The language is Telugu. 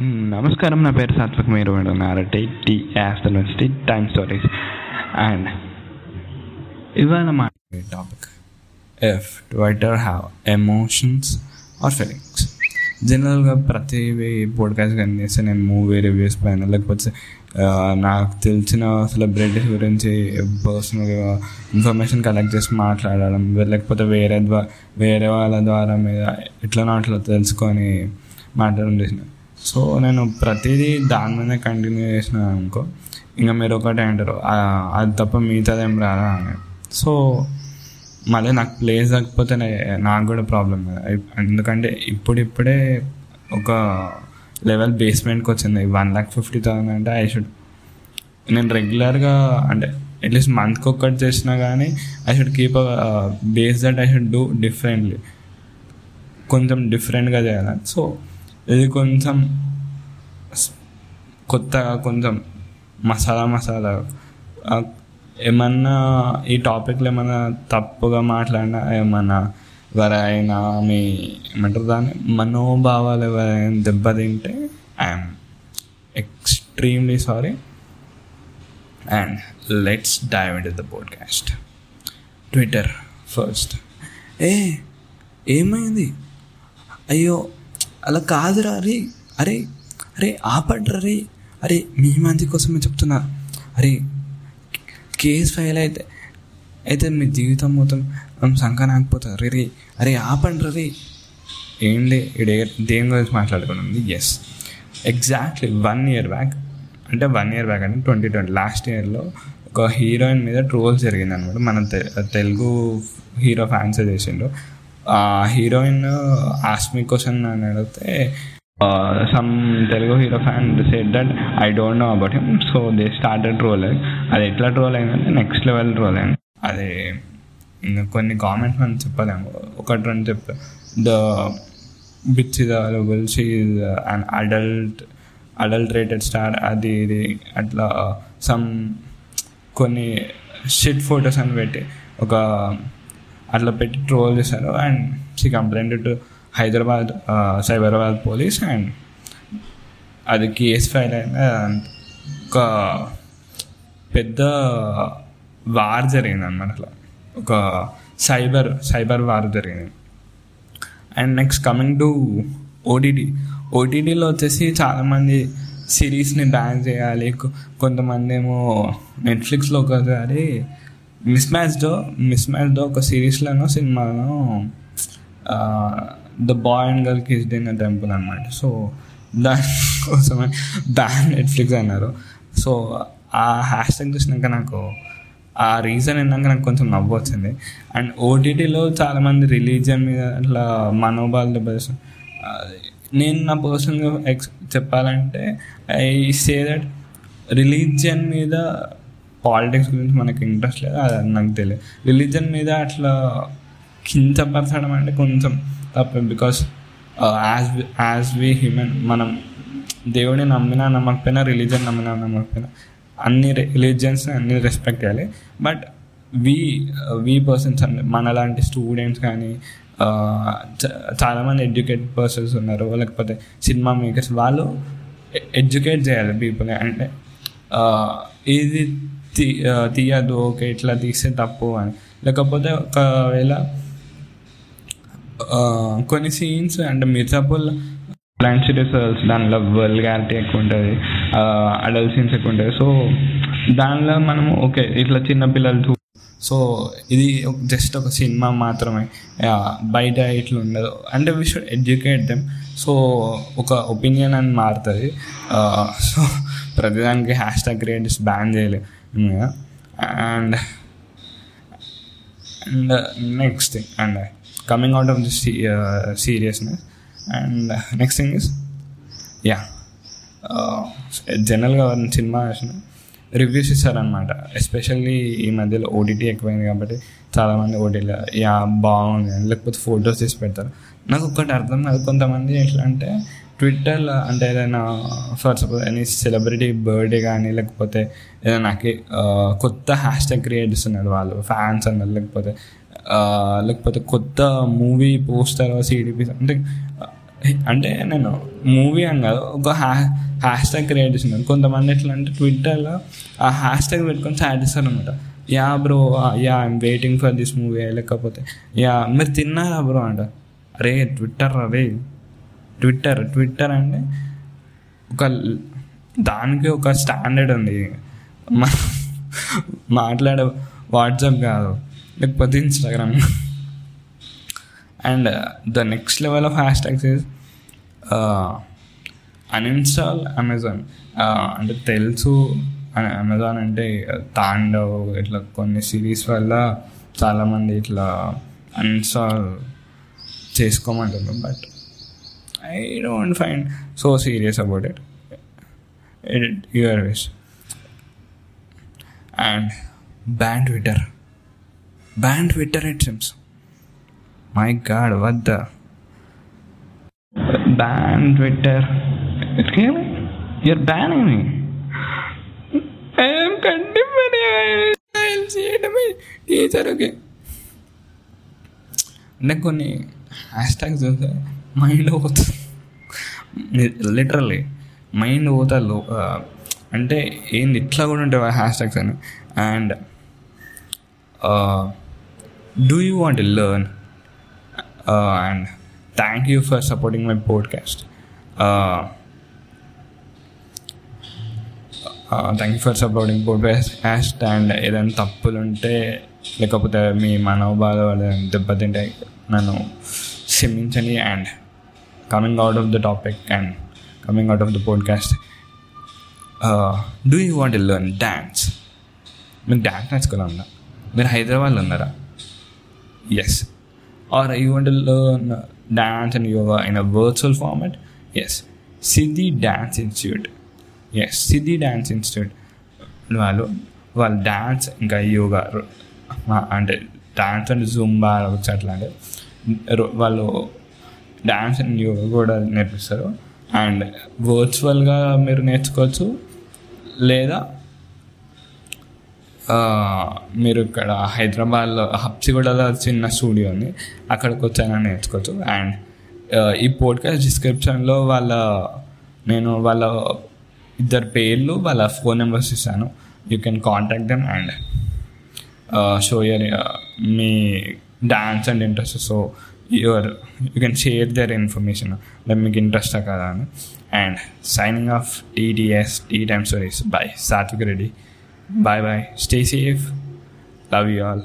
నమస్కారం నా పేరు సాత్విక్ మీరు వింటున్నారు టీ ఆఫ్టర్ నుంచి టైమ్ స్టోరీస్. అండ్ ఇవాళ మా topic if Twitter have emotions or feelings జనరల్గా ప్రతి పోడ్కాస్ట్ కానీ చేస్తే నేను మూవీ రివ్యూస్ పైన లేకపోతే నాకు తెలిసిన సెలబ్రిటీస్ గురించి పర్సనల్గా ఇన్ఫర్మేషన్ కలెక్ట్ చేసి మాట్లాడడం లేకపోతే వేరే ద్వారా వేరే వాళ్ళ ద్వారా మీద ఎట్లనో అట్లా తెలుసుకొని మాట్లాడడం చేసిన. సో నేను ప్రతిదీ దాని మీద కంటిన్యూ చేసిన అనుకో ఇంకా మీరు ఒకటే అంటారు అది తప్ప మిగతాది ఏం రాదా అని. సో మళ్ళీ నాకు ప్లేస్ లేకపోతే నాకు కూడా ప్రాబ్లం కదా. ఎందుకంటే ఇప్పుడిప్పుడే ఒక లెవెల్ బేస్మెంట్కి వచ్చింది. వన్ ల్యాక్ ఫిఫ్టీ థౌసండ్ అంటే ఐ షుడ్ నేను రెగ్యులర్గా అంటే అట్లీస్ట్ మంత్కి ఒక్కటి చేసినా కానీ I should keep base that I should do differently కొంచెం డిఫరెంట్గా చేయాలి. సో ఇది కొంచెం కొత్తగా కొంచెం మసాలా మసాలా. ఏమన్నా ఈ టాపిక్లో ఏమన్నా తప్పుగా మాట్లాడినా ఏమన్నా ఎవరైనా మీ ఏమంటారు దాన్ని? మనోభావాలు ఎవరైనా దెబ్బతింటే I'm extremely sorry. And let's dive in the podcast. Twitter first. ఏ ఏమైంది? అయ్యో అలా కాదురా అరే అరే అరే ఆపడ్రా రే. అరే మీ మంది కోసమే చెప్తున్నా. అరే కేసు ఫైల్ అయితే అయితే మీ జీవితం మొత్తం సంకనాకపోతుంది రే రే అరే ఆపండి రే. ఏం లే ఇడే దేని గురించి మాట్లాడుకున్నది yes exactly one year back అంటే వన్ ఇయర్ బ్యాక్ అంటే ట్వంటీ ట్వంటీ లాస్ట్ ఇయర్లో ఒక హీరోయిన్ మీద ట్రోల్స్ జరిగింది అనమాట మన తెలుగు హీరో ఫ్యాన్స్ చేసిండు హీరోయిన్ ఆస్మి క్వశ్చన్ అని అడిగితే some Telugu hero fan said that I don't know about him so they started troll అది ఎట్లా ట్రోల్ అయిందంటే నెక్స్ట్ లెవెల్ ట్రోల్ అయింది. అదే కొన్ని కామెంట్స్ మనం చెప్పలేము. ఒకటి రెండు చెప్తా the bitch is available she is an adult adulterated star అది ఇది అట్లా సమ్ కొన్ని షిట్ ఫొటోస్ అని పెట్టి. ఒక అట్లా పెట్టి ట్రోల్ చేశారు and she complaint to Hyderabad Cyberabad police and అది కేసు ఫైల్ అయింది ఒక పెద్ద వార్ జరిగింది అనమాట అట్లా. ఒక సైబర్ సైబర్ వార్ జరిగింది. And next coming to OTT ఓటీటీలో వచ్చేసి చాలామంది సిరీస్ని బ్యాన్ చేయాలి. కొంతమంది ఏమో నెట్ఫ్లిక్స్లో ఒకసారి మిస్ మ్యాచ్లో మిస్ మ్యాచ్లో ఒక సిరీస్లోనో సినిమాలో the boy and girl kiss in temple అనమాట సో దానికోసమే బ్యాన్ నెట్ఫ్లిక్స్ అన్నారు. సో ఆ హ్యాష్ ట్యాగ్ చూసినాక నాకు ఆ రీజన్ విన్నాక నాకు కొంచెం నవ్వు వచ్చింది. అండ్ ఓటీటీలో చాలామంది రిలీజియన్ మీద అట్లా మనోభావాలు దెబ్బతీస్తారు నేను నా పర్సనల్గా ఎక్స్ చెప్పాలంటే ఐ సే దట్ రిలీజియన్ మీద పాలిటిక్స్ గురించి మనకి ఇంట్రెస్ట్ లేదు? అది నాకు తెలియదు. రిలీజన్ మీద అట్లా కించపరచడం అంటే కొంచెం తప్పే. Because as as we human మనం దేవుడిని నమ్మినా నమ్మకపోయినా రిలీజన్ నమ్మినా నమ్మకపోయినా అన్ని రిలీజియన్స్ అన్ని రెస్పెక్ట్ చేయాలి. బట్ వి వి పర్సన్స్ అంటే మనలాంటి స్టూడెంట్స్ కానీ uh, చ- చాలామంది ఎడ్యుకేటెడ్ పర్సన్స్ ఉన్నారు. లేకపోతే సినిమా మేకర్స్ వాళ్ళు ఎడ్యుకేట్ చేయాలి పీపుల్ అంటే uh, ఇది తీయద్దు ఓకే ఇట్లా తీస్తే తప్పు అని. లేకపోతే ఒకవేళ కొన్ని సీన్స్ అంటే మిర్జాపూర్ బ్లాండ్ సిరీస్ దానిలో వల్గారిటీ ఎక్కువ ఉంటుంది అడల్ట్ సీన్స్ ఎక్కువ ఉంటుంది. సో దానిలో మనము ఓకే ఇట్లా చిన్న పిల్లలు సో ఇది జస్ట్ ఒక సినిమా మాత్రమే. బయట ఇట్లా ఉండదు. అంటే we should educate them so ఒక ఒపీనియన్ అని మారుతుంది. సో ప్రతిదానికి హ్యాష్ ట్యాగ్ క్రియేటర్స్ బ్యాన్ చేయలేదు and and next thing and coming out of the seriousness and next thing is yeah జనరల్గా సినిమా చూసిన రివ్యూస్ ఇస్తారనమాట ఎస్పెషల్లీ ఈ మధ్యలో ఓటీటీ ఎక్కువైంది కాబట్టి చాలామంది ఓటీటీలో యా బాగుంది అని లేకపోతే ఫొటోస్ తీసి పెడతారు. నాకు ఒక్కటి అర్థం కాదు. కొంతమంది ఎట్లా అంటే ట్విట్టర్లో అంటే ఏదైనా for suppose any celebrity birthday కానీ లేకపోతే ఏదైనా నాకు కొత్త హ్యాష్ ట్యాగ్ క్రియేట్ చేస్తున్నారు వాళ్ళు ఫ్యాన్స్ అన్నారు లేకపోతే లేకపోతే కొత్త మూవీ పోస్టర్ సిడిపి అంటే అంటే నేను మూవీ అని కాదు ఒక హ్యా హ్యాష్ ట్యాగ్ క్రియేట్ చేస్తున్నాను కొంతమంది ఎట్లా అంటే ట్విట్టర్లో ఆ హ్యాష్ ట్యాగ్ పెట్టుకొని చాట్ చేస్తారు అనమాట yeah bro yeah I'm waiting for this movie లేకపోతే యా మీరు తిన్నారా బ్రో అంట. అరే ట్విట్టర్ అరే ట్విట్టర్ ట్విట్టర్ అంటే ఒక దానికి ఒక స్టాండర్డ్ ఉంది. మాట్లాడే వాట్సాప్ కాదు లేకపోతే Instagram. And the next level of hashtags is uninstall Amazon. అంటే తెలుసు అమెజాన్ అంటే తాండవ్ ఇట్లా కొన్ని సిరీస్ వల్ల చాలామంది ఇట్లా uninstall చేసుకోమంటున్నారు but I don't find so serious about it it your wish and ban Twitter ban Twitter it seems my god వద్ద ban Twitter. Really? You're banning me. I am condemning చేయడమే టీచర్ ఓకే అంటే కొన్ని హ్యాష్ ట్యాగ్స్ చూస్తే మైండ్ పోతుంది లిటరల్లీ మైండ్ పోతా లో అంటే ఏంది ఇట్లా కూడా ఉంటాయి హ్యాష్ ట్యాగ్స్ అని. And do you want learn and thank you for supporting my podcast thank you for supporting podcast and ఏదైనా తప్పులు ఉంటే లేకపోతే మీ మనోభావాలు దెబ్బతింటే నన్ను క్షమించండి and coming out of the topic and coming out of the podcast do you want learn dance మీకు డ్యాన్స్ నేర్చుకోవాలన్నా మీరు హైదరాబాద్లో ఉన్నారా? Yes are you want learn dance and yoga in a virtual format yes Siddhi dance institute yes Siddhi dance institute వాళ్ళు వాళ్ళు డ్యాన్స్ ఇంకా యోగా అంటే డ్యాన్స్ అండ్ జుంబా అట్లా అంటే వాళ్ళు డ్యాన్స్ అండ్ యోగా కూడా నేర్పిస్తారు. అండ్ వర్చువల్గా మీరు నేర్చుకోవచ్చు. లేదా మీరు ఇక్కడ హైదరాబాద్లో హప్సిగూడలో చిన్న స్టూడియో ఉంది. అక్కడికి వచ్చానని నేర్చుకోవచ్చు. అండ్ ఈ పోడ్కాస్ట్ డిస్క్రిప్షన్లో వాళ్ళ నేను వాళ్ళ ఇద్దరు పేర్లు వాళ్ళ ఫోన్ నెంబర్స్ ఇస్తాను. You can contact them and show your me dance and interest so your you can share their information అంటే మీకు ఇంట్రెస్టా కదా అని. And signing off TTS tea time stories by Satvik Reddy bye bye stay safe love you all